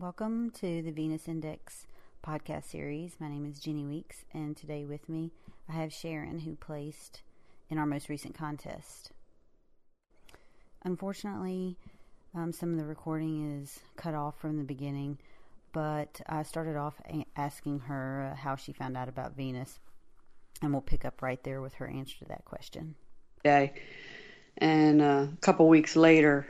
Welcome to the Venus Index podcast series. My name is Jenny Weeks, and today with me I have Sharon, who placed in our most recent contest. Unfortunately, um, some of the recording is cut off from the beginning, but I started off a- asking her uh, how she found out about Venus, and we'll pick up right there with her answer to that question. Day, and uh, a couple weeks later,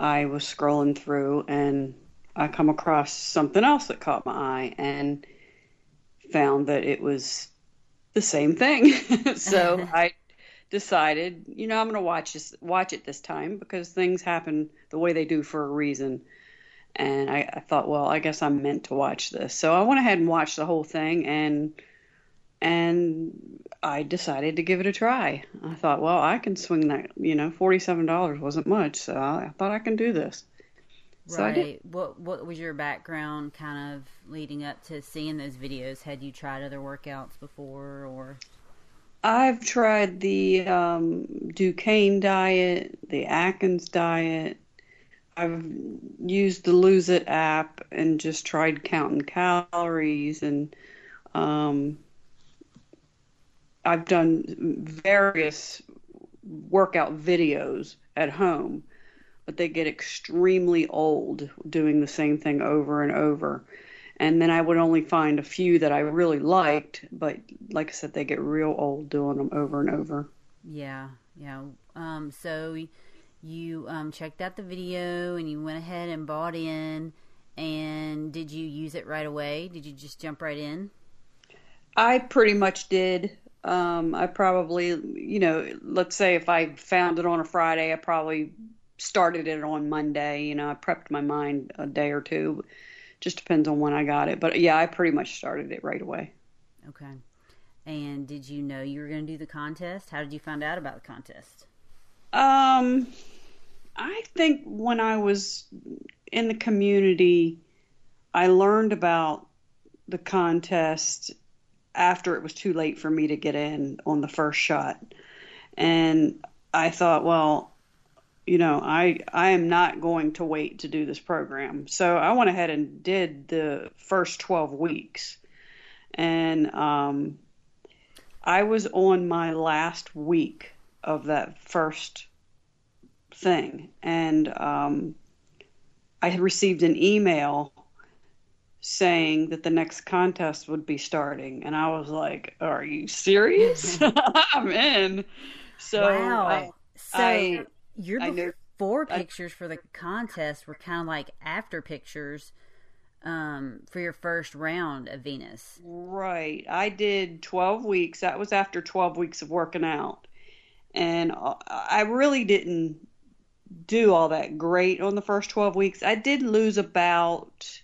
I was scrolling through and I come across something else that caught my eye and found that it was the same thing. so I decided, you know, I'm going to watch this, watch it this time because things happen the way they do for a reason. And I, I thought, well, I guess I'm meant to watch this. So I went ahead and watched the whole thing and and I decided to give it a try. I thought, well, I can swing that. You know, forty-seven dollars wasn't much, so I thought I can do this. So right. What What was your background, kind of leading up to seeing those videos? Had you tried other workouts before, or? I've tried the um, Dukan diet, the Atkins diet. I've used the Lose It app and just tried counting calories and um, I've done various workout videos at home, but they get extremely old doing the same thing over and over. And then I would only find a few that I really liked, but like I said, they get real old doing them over and over. Yeah, yeah. Um, so you um, checked out the video and you went ahead and bought in. And did you use it right away? Did you just jump right in? I pretty much did. Um, I probably, you know, let's say if I found it on a Friday, I probably started it on Monday. You know, I prepped my mind a day or two. Just depends on when I got it. But yeah, I pretty much started it right away. Okay. And did you know you were going to do the contest? How did you find out about the contest? Um, I think when I was in the community, I learned about the contest after it was too late for me to get in on the first shot. And I thought, well, you know, I I am not going to wait to do this program. So I went ahead and did the first 12 weeks. And um, I was on my last week of that first thing. And um, I had received an email saying that the next contest would be starting, and I was like, "Are you serious? I'm in." So wow. I, so I, your I before pictures for the contest were kind of like after pictures um, for your first round of Venus. Right. I did 12 weeks. That was after 12 weeks of working out. And uh, I really didn't do all that great on the first 12 weeks. I did lose about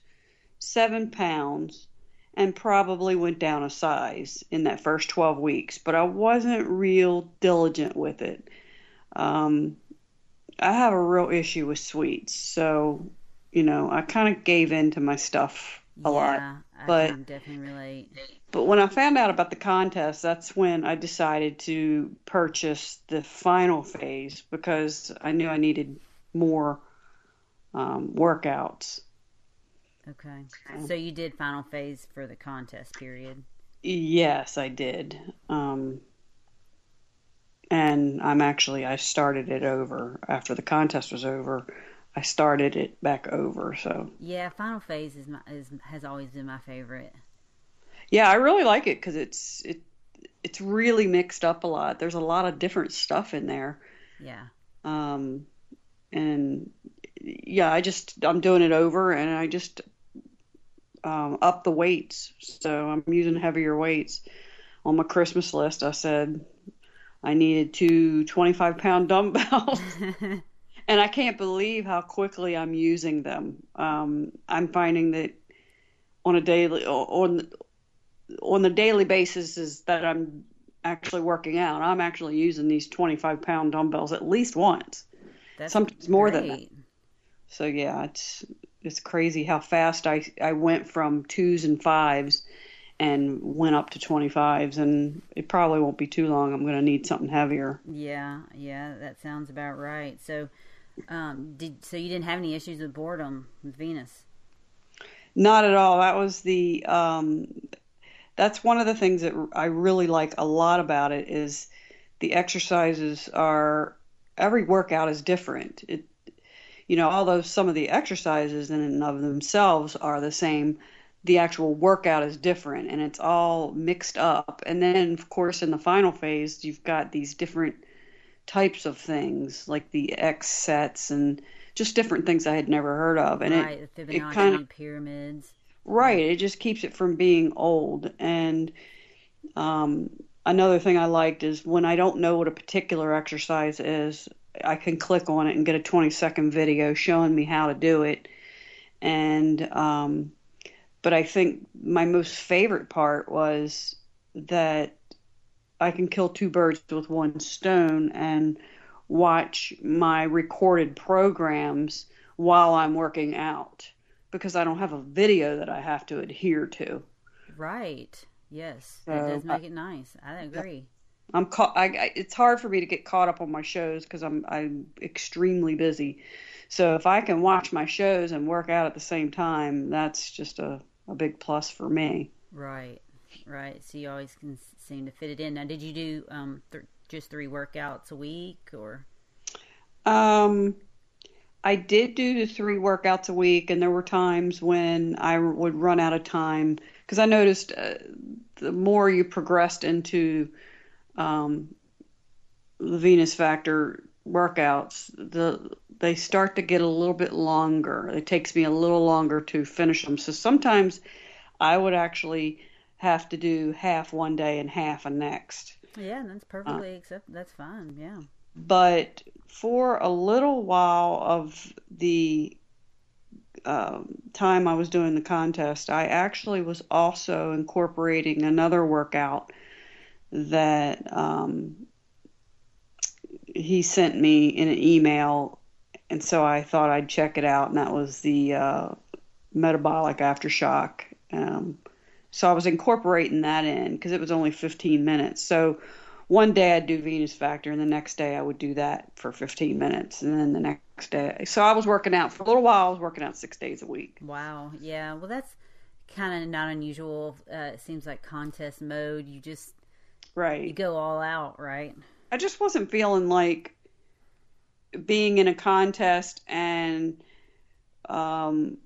seven pounds and probably went down a size in that first 12 weeks, but I wasn't real diligent with it. Um, I have a real issue with sweets, so you know I kind of gave in to my stuff a yeah, lot. But I can definitely relate. But when I found out about the contest, that's when I decided to purchase the final phase because I knew I needed more um, workouts. Okay. So you did final phase for the contest period? Yes, I did. Um, and I'm actually, I started it over after the contest was over. I started it back over. So yeah, final phase is my is has always been my favorite. Yeah, I really like it because it's it it's really mixed up a lot. There's a lot of different stuff in there. Yeah. Um, and yeah, I just I'm doing it over, and I just um, up the weights. So I'm using heavier weights. On my Christmas list, I said I needed two 25 pound dumbbells. and I can't believe how quickly I'm using them. Um, I'm finding that on a daily on on the daily basis is that I'm actually working out. I'm actually using these 25 pound dumbbells at least once. That's sometimes more great. than that. So yeah, it's it's crazy how fast I I went from twos and fives and went up to 25s and it probably won't be too long I'm going to need something heavier. Yeah, yeah, that sounds about right. So Um, did so you didn't have any issues with boredom with Venus? Not at all. That was the um, that's one of the things that I really like a lot about it is the exercises are every workout is different. It you know, although some of the exercises in and of themselves are the same, the actual workout is different and it's all mixed up. And then, of course, in the final phase, you've got these different types of things like the X sets and just different things I had never heard of. And right, it, the it kind of, pyramids. right, it just keeps it from being old. And um, another thing I liked is when I don't know what a particular exercise is, I can click on it and get a 20 second video showing me how to do it. And, um, but I think my most favorite part was that I can kill two birds with one stone and watch my recorded programs while I'm working out because I don't have a video that I have to adhere to. Right. Yes, that So, does make it nice. I agree. I'm caught. I, I, it's hard for me to get caught up on my shows because I'm I'm extremely busy. So if I can watch my shows and work out at the same time, that's just a, a big plus for me. Right. Right. So you always can seem to fit it in. Now, did you do um th- just three workouts a week or? Um, I did do the three workouts a week, and there were times when I would run out of time because I noticed uh, the more you progressed into um, the Venus Factor workouts, the they start to get a little bit longer. It takes me a little longer to finish them. So sometimes I would actually have to do half one day and half a next. Yeah, that's perfectly accept. That's fine. Yeah. but for a little while of the um, time I was doing the contest, I actually was also incorporating another workout that um, he sent me in an email, and so I thought I'd check it out, and that was the uh, metabolic aftershock. Um, so I was incorporating that in because it was only 15 minutes. So one day I'd do Venus Factor, and the next day I would do that for 15 minutes, and then the next day. So I was working out for a little while. I was working out six days a week. Wow. Yeah. Well, that's kind of not unusual. Uh, it seems like contest mode. You just right. you go all out, right? I just wasn't feeling like being in a contest and um,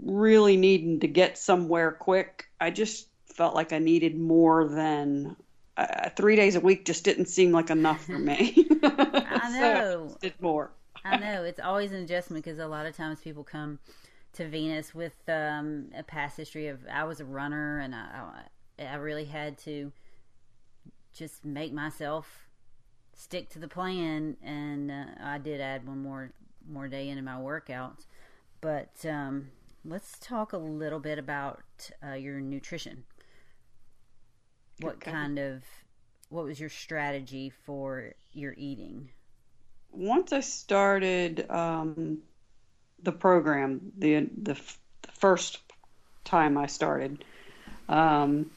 really needing to get somewhere quick. I just felt like I needed more than uh, three days a week. Just didn't seem like enough for me. I So know. just did more. I know it's always an adjustment because a lot of times people come to Venus with um, a past history of I was a runner and I, I I really had to just make myself stick to the plan and uh, I did add one more more day into my workouts. But um, let's talk a little bit about uh, your nutrition. What Okay. kind of what was your strategy for your eating? once I started um, the program, the, the f- the first time I started, um,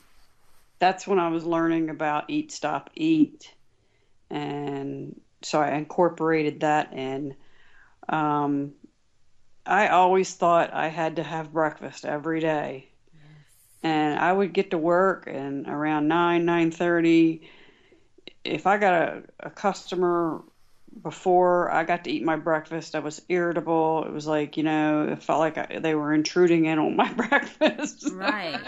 that's when I was learning about Eat Stop Eat, and so I incorporated that in. Um, I always thought I had to have breakfast every day, and I would get to work and around nine nine thirty. If I got a, a customer before I got to eat my breakfast, I was irritable. It was like, you know, it felt like I, they were intruding in on my breakfast. Right.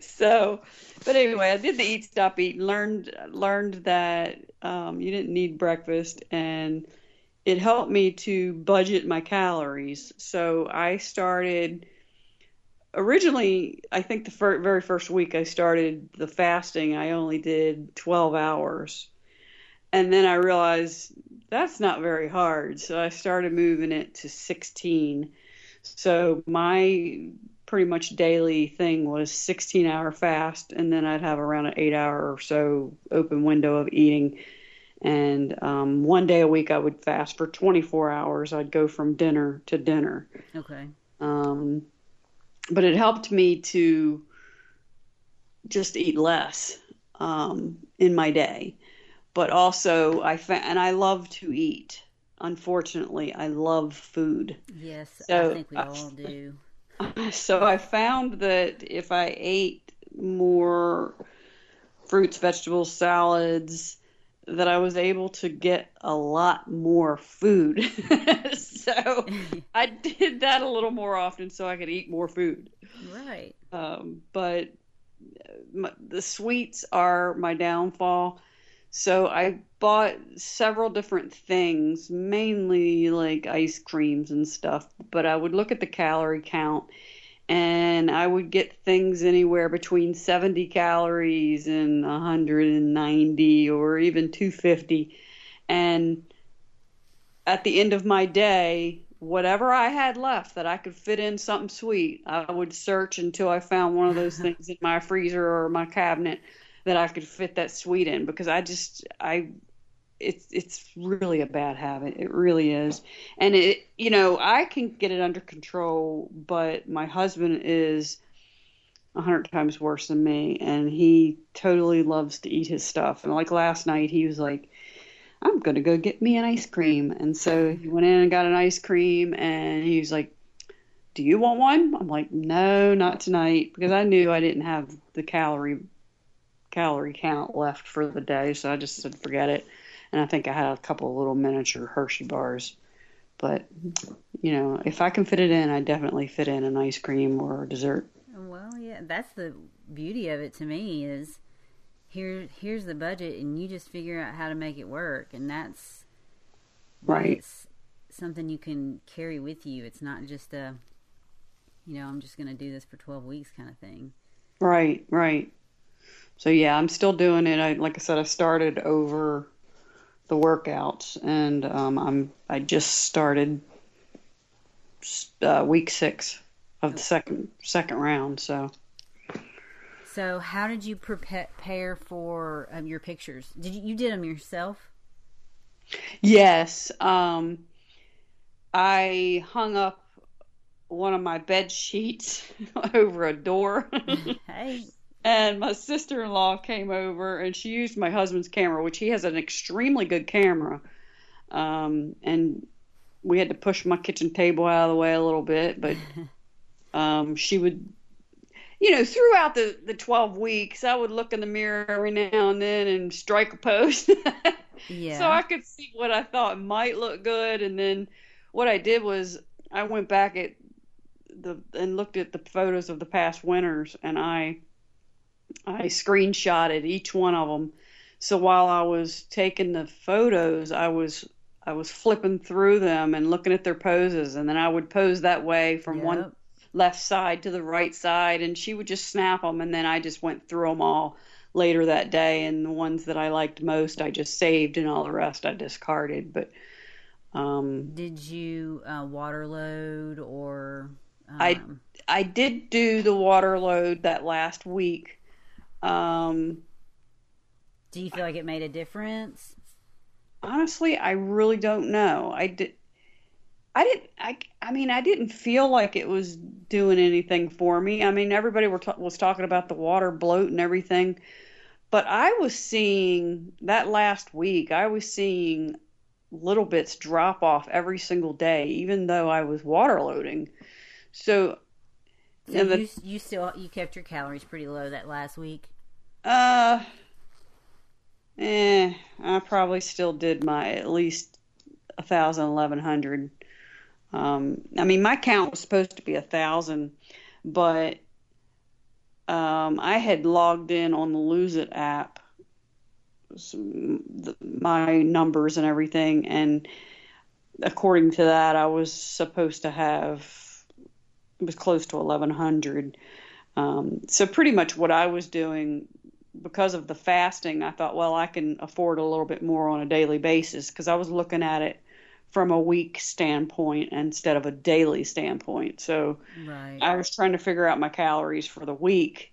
so, but anyway, I did the eat, stop, eat, learned learned that um, you didn't need breakfast, and it helped me to budget my calories. So I started originally. I think the fir- very first week I started the fasting, I only did 12 hours. And then I realized that's not very hard. So I started moving it to 16. So my pretty much daily thing was 16 hour fast, and then I'd have around an eight hour or so open window of eating. And um, one day a week I would fast for 24 hours. I'd go from dinner to dinner. Okay. Um, but it helped me to just eat less um, in my day. But also, I fa- and I love to eat. unfortunately, I love food. Yes, So, I think we uh, all do. So I found that if I ate more fruits, vegetables, salads, that I was able to get a lot more food. so I did that a little more often so I could eat more food. right. Um, but my, the sweets are my downfall. So I bought several different things, mainly like ice creams and stuff, but I would look at the calorie count and I would get things anywhere between 70 calories and 190 or even 250. And at the end of my day, whatever I had left that I could fit in something sweet, I would search until I found one of those things in my freezer or my cabinet that I could fit that sweet in because I just I it's it's really a bad habit. It really is. And it you know, I can get it under control, but my husband is a hundred times worse than me and he totally loves to eat his stuff. And like last night he was like I'm gonna go get me an ice cream. And so he went in and got an ice cream, and he was like, "Do you want one?" I'm like, "No, not tonight," because I knew I didn't have the calorie calorie count left for the day, so I just said forget it. And I think I had a couple of little miniature Hershey bars, but you know, if I can fit it in, I definitely fit in an ice cream or a dessert. Well, yeah, that's the beauty of it to me is here here's the budget and you just figure out how to make it work and that's Right. it's something you can carry with you. It's not just a you know, I'm just going to do this for 12 weeks kind of thing. Right, right. So yeah, I'm still doing it. I like I said, I started over the workouts, and um, I'm I just started uh, week six of the second second round. So So, how did you prepare for um, your pictures? Did you, you did them yourself? yes, um, I hung up one of my bed sheets over a door. Hey, And my sister in law came over and she used my husband's camera, which he has an extremely good camera. Um, and we had to push my kitchen table out of the way a little bit, but um, she would, you know, throughout the, the 12 weeks, I would look in the mirror every now and then and strike a pose. yeah. So I could see what I thought might look good. And then what I did was I went back at the and looked at the photos of the past winners and I I screenshotted each one of them. So while I was taking the photos, I was I was flipping through them and looking at their poses, and then I would pose that way from one left side to the right side, and she would just snap them, and then I just went through them all later that day, and the ones that I liked most, I just saved, and all the rest I discarded. But um, Did you uh, water load or? Um, I- I did do the water load that last week. Um, do you feel like it made a difference? honestly, I really don't know. I did. I didn't. I. I mean, I didn't feel like it was doing anything for me. I mean, everybody were ta- was talking about the water bloat and everything, but I was seeing that last week. I was seeing little bits drop off every single day, even though I was water loading. So, So the- you you still you kept your calories pretty low that last week. uh, eh, I probably still did my at least a thousand, eleven hundred. Um, I mean, my count was supposed to be a thousand, but um, I had logged in on the Lose It app, some, the, my numbers and everything, and according to that, I was supposed to have was close to eleven hundred. Um, so pretty much what I was doing because of the fasting, I thought, well, I can afford a little bit more on a daily basis because I was looking at it from a week standpoint instead of a daily standpoint. So Right. I was trying to figure out my calories for the week,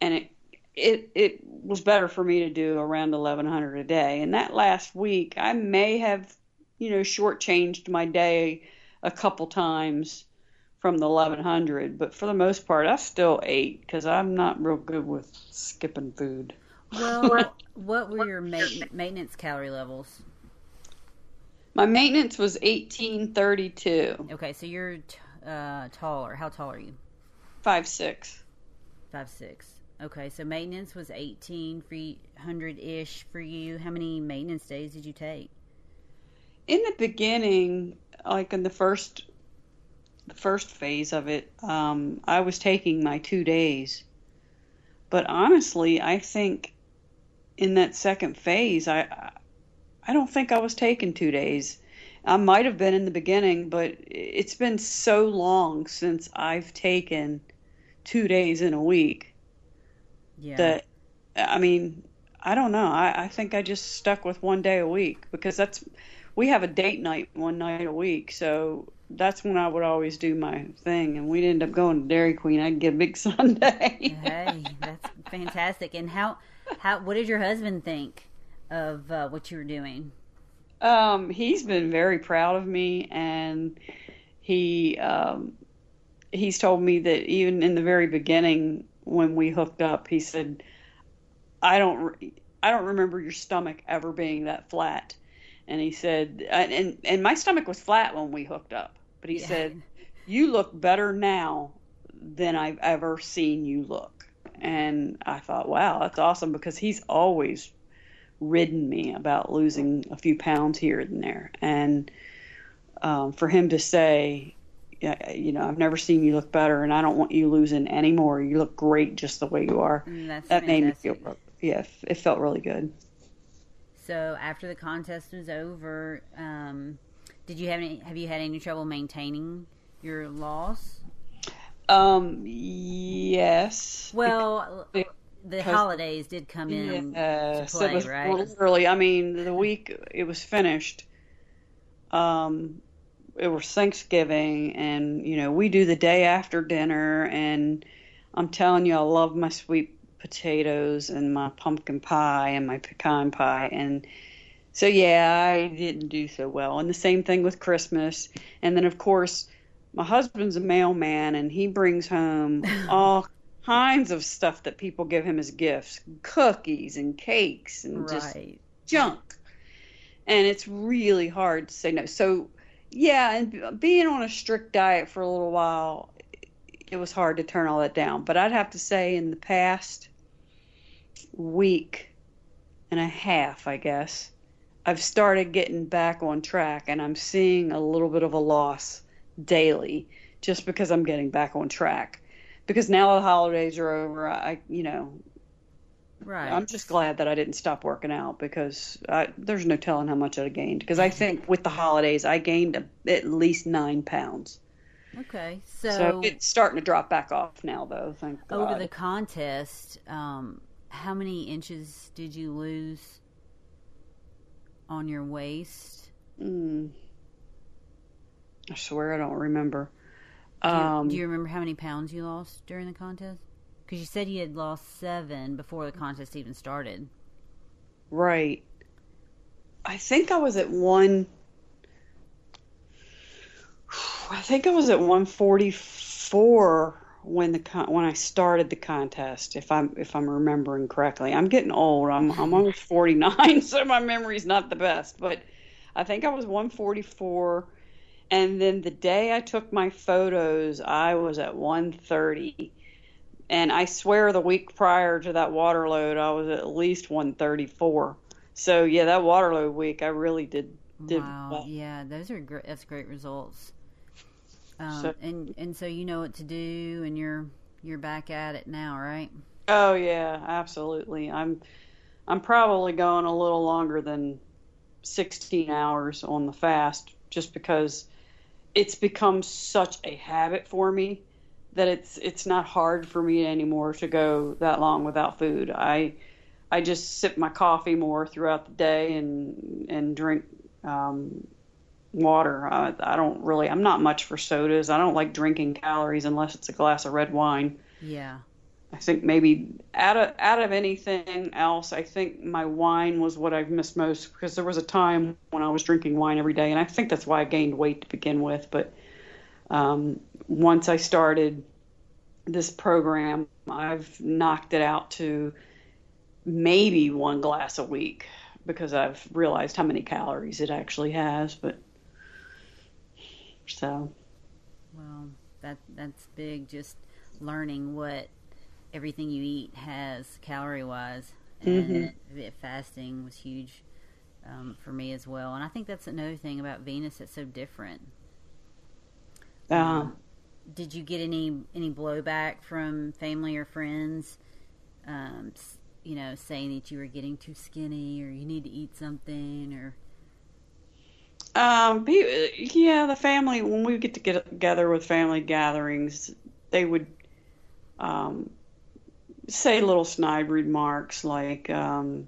and it it it was better for me to do around 1100 a day. And that last week, I may have you know shortchanged my day a couple times from the 1100, but for the most part, I still ate because I'm not real good with skipping food. well, what were your ma- maintenance calorie levels? My maintenance was 1832. Okay, so you're t- uh, taller. How tall are you? Five six. Five six. Okay, so maintenance was 1800 ish for you. How many maintenance days did you take? In the beginning, like in the first the first phase of it, um, I was taking my two days. But honestly, I think in that second phase, I I don't think I was taking two days. I might have been in the beginning, but it's been so long since I've taken two days in a week Yeah. that I mean, I don't know. I, I think I just stuck with one day a week because that's we have a date night one night a week, so that's when I would always do my thing, and we'd end up going to Dairy Queen. I'd get a big sundae. hey, that's fantastic. And how how what did your husband think of uh, what you were doing? Um, he's been very proud of me, and he um, he's told me that even in the very beginning when we hooked up, he said, "I don't re- I don't remember your stomach ever being that flat," and he said, and and my stomach was flat when we hooked up, but he Yeah. said, "You look better now than I've ever seen you look," and I thought, "Wow, that's awesome," because he's always ridden me about losing a few pounds here and there. And um, for him to say, yeah, you know, I've never seen you look better, and I don't want you losing anymore. You look great just the way you are. Mm, That's That made me feel, fantastic. yeah, it felt really good. So after the contest was over, um, did you have any? Have you had any trouble maintaining your loss? Um, yes. Well, the holidays did come in Yes, to play, it was right? literally. I mean, the week it was finished. Um, it was Thanksgiving, and you know we do the day after dinner, and I'm telling you, I love my sweet potatoes and my pumpkin pie and my pecan pie, and so yeah, I didn't do so well. And the same thing with Christmas, and then of course. My husband's a mailman and he brings home all kinds of stuff that people give him as gifts. Cookies and cakes and just junk. And it's really hard to say no. So yeah and being on a strict diet for a little while it was hard to turn all that down. But i'd have to say in the past week and a half i guess i've started getting back on track and i'm seeing a little bit of a loss daily just because i'm getting back on track because now the holidays are over i you know Right. I'm just glad that I didn't stop working out because I, there's no telling how much I'd gained. Because I think with the holidays, I gained a, at least nine pounds. okay. So, So, it's starting to drop back off now, though. Thank God. over the contest, um, how many inches did you lose on your waist? Mm. I swear I don't remember. Do you, Um, do you remember how many pounds you lost during the contest? Because you said you had lost seven before the contest even started. Right. I think I was at one. I think I was at 144 when the con- when I started the contest. If I'm if I'm remembering correctly, I'm getting old. I'm I'm almost 49, so my memory's not the best. But I think I was 144, and then the day I took my photos, I was at 130. And I swear the week prior to that water load, I was at least 134. So yeah, that water load week, I really did did wow. well. Yeah, those are great. That's great results. Um, So- and and so you know what to do, and you're you're back at it now, right? Oh yeah, absolutely. I'm I'm probably going a little longer than 16 hours on the fast just because it's become such a habit for me that it's it's not hard for me anymore to go that long without food. I I just sip my coffee more throughout the day and and drink um, water. I, I don't really. I'm not much for sodas. I don't like drinking calories unless it's a glass of red wine. Yeah. I think maybe out of out of anything else, I think my wine was what I've missed most because there was a time when I was drinking wine every day, and I think that's why I gained weight to begin with. But um, once I started this program, I've knocked it out to maybe one glass a week, because I've realized how many calories it actually has. But so, well, that that's big. Just learning what everything you eat has calorie wise, and mm-hmm. fasting was huge um, for me as well. And I think that's another thing about Venus that's so different. Uh, um, did you get any any blowback from family or friends? Um, you know, saying that you were getting too skinny or you need to eat something or. Um, yeah, the family when we get to get together with family gatherings, they would um, say little snide remarks like, um,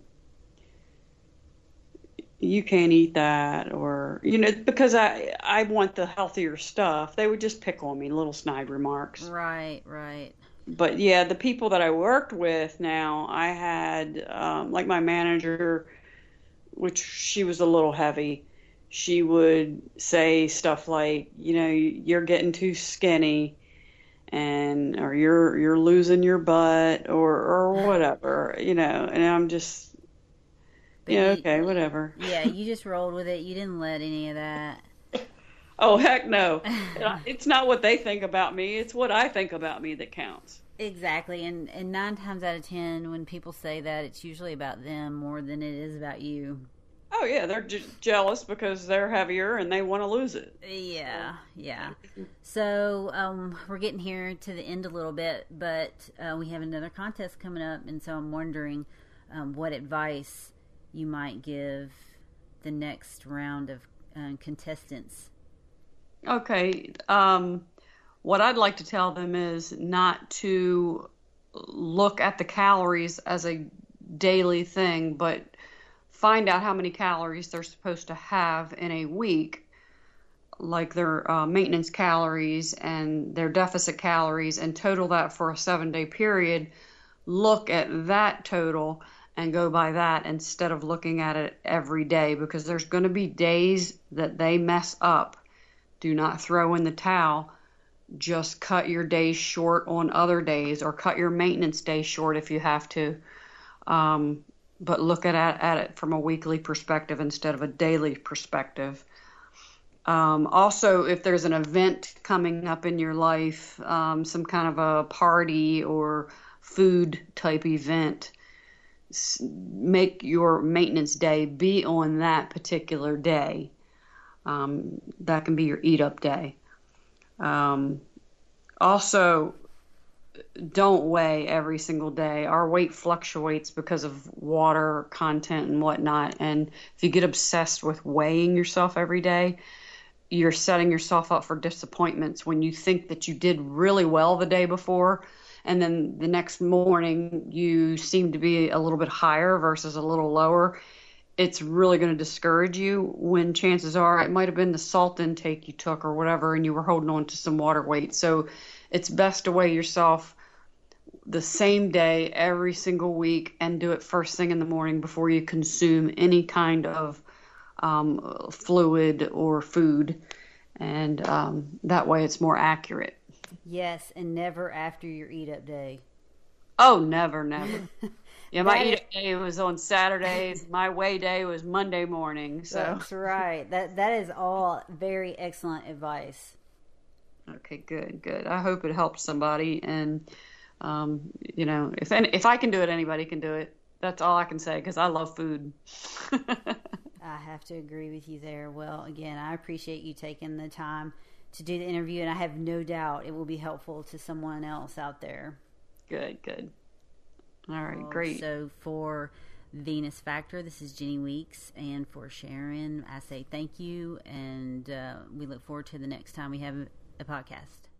you can't eat that or you know because i i want the healthier stuff. They would just pick on me little snide remarks. Right right. But yeah the people that i worked with now i had um, like my manager which she was a little heavy she would say stuff like you know you're getting too skinny and or you're you're losing your butt or or whatever you know and i'm just you, okay, whatever. Yeah, you just rolled with it. You didn't let any of that. oh, heck no. it's not what they think about me, it's what I think about me that counts. Exactly. And and 9 times out of 10 when people say that, it's usually about them more than it is about you. Oh yeah, they're just jealous because they're heavier and they want to lose it. Yeah, yeah. So um, we're getting here to the end a little bit, but uh, we have another contest coming up, and so I'm wondering um, what advice you might give the next round of uh, contestants? Okay. Um, what I'd like to tell them is not to look at the calories as a daily thing, but find out how many calories they're supposed to have in a week, like their uh, maintenance calories and their deficit calories, and total that for a seven day period. Look at that total and go by that instead of looking at it every day because there's going to be days that they mess up. Do not throw in the towel. Just cut your days short on other days or cut your maintenance days short if you have to. Um, but look at, at, it from a weekly perspective instead of a daily perspective. Um, also, if there's an event coming up in your life, um, some kind of a party or food type event, make your maintenance day be on that particular day. Um, that can be your eat up day. Um, also, don't weigh every single day. Our weight fluctuates because of water content and whatnot. And if you get obsessed with weighing yourself every day, you're setting yourself up for disappointments when you think that you did really well the day before and then the next morning you seem to be a little bit higher versus a little lower, it's really going to discourage you when chances are it might have been the salt intake you took or whatever and you were holding on to some water weight. So it's best to weigh yourself the same day every single week and do it first thing in the morning before you consume any kind of um, fluid or food. And um, that way it's more accurate. Yes, and never after your eat up day. Oh, never, never. Yeah, my eat up day was on Saturdays. my weigh day was Monday morning. So that's right. That that is all very excellent advice. Okay, good, good. I hope it helps somebody, and um, you know, if any, if I can do it, anybody can do it. That's all I can say because I love food. I have to agree with you there. Well, again, I appreciate you taking the time to do the interview, and I have no doubt it will be helpful to someone else out there. Good, good. All right, well, great. So for Venus Factor, this is Jenny Weeks, and for Sharon, I say thank you, and uh, we look forward to the next time we have a podcast.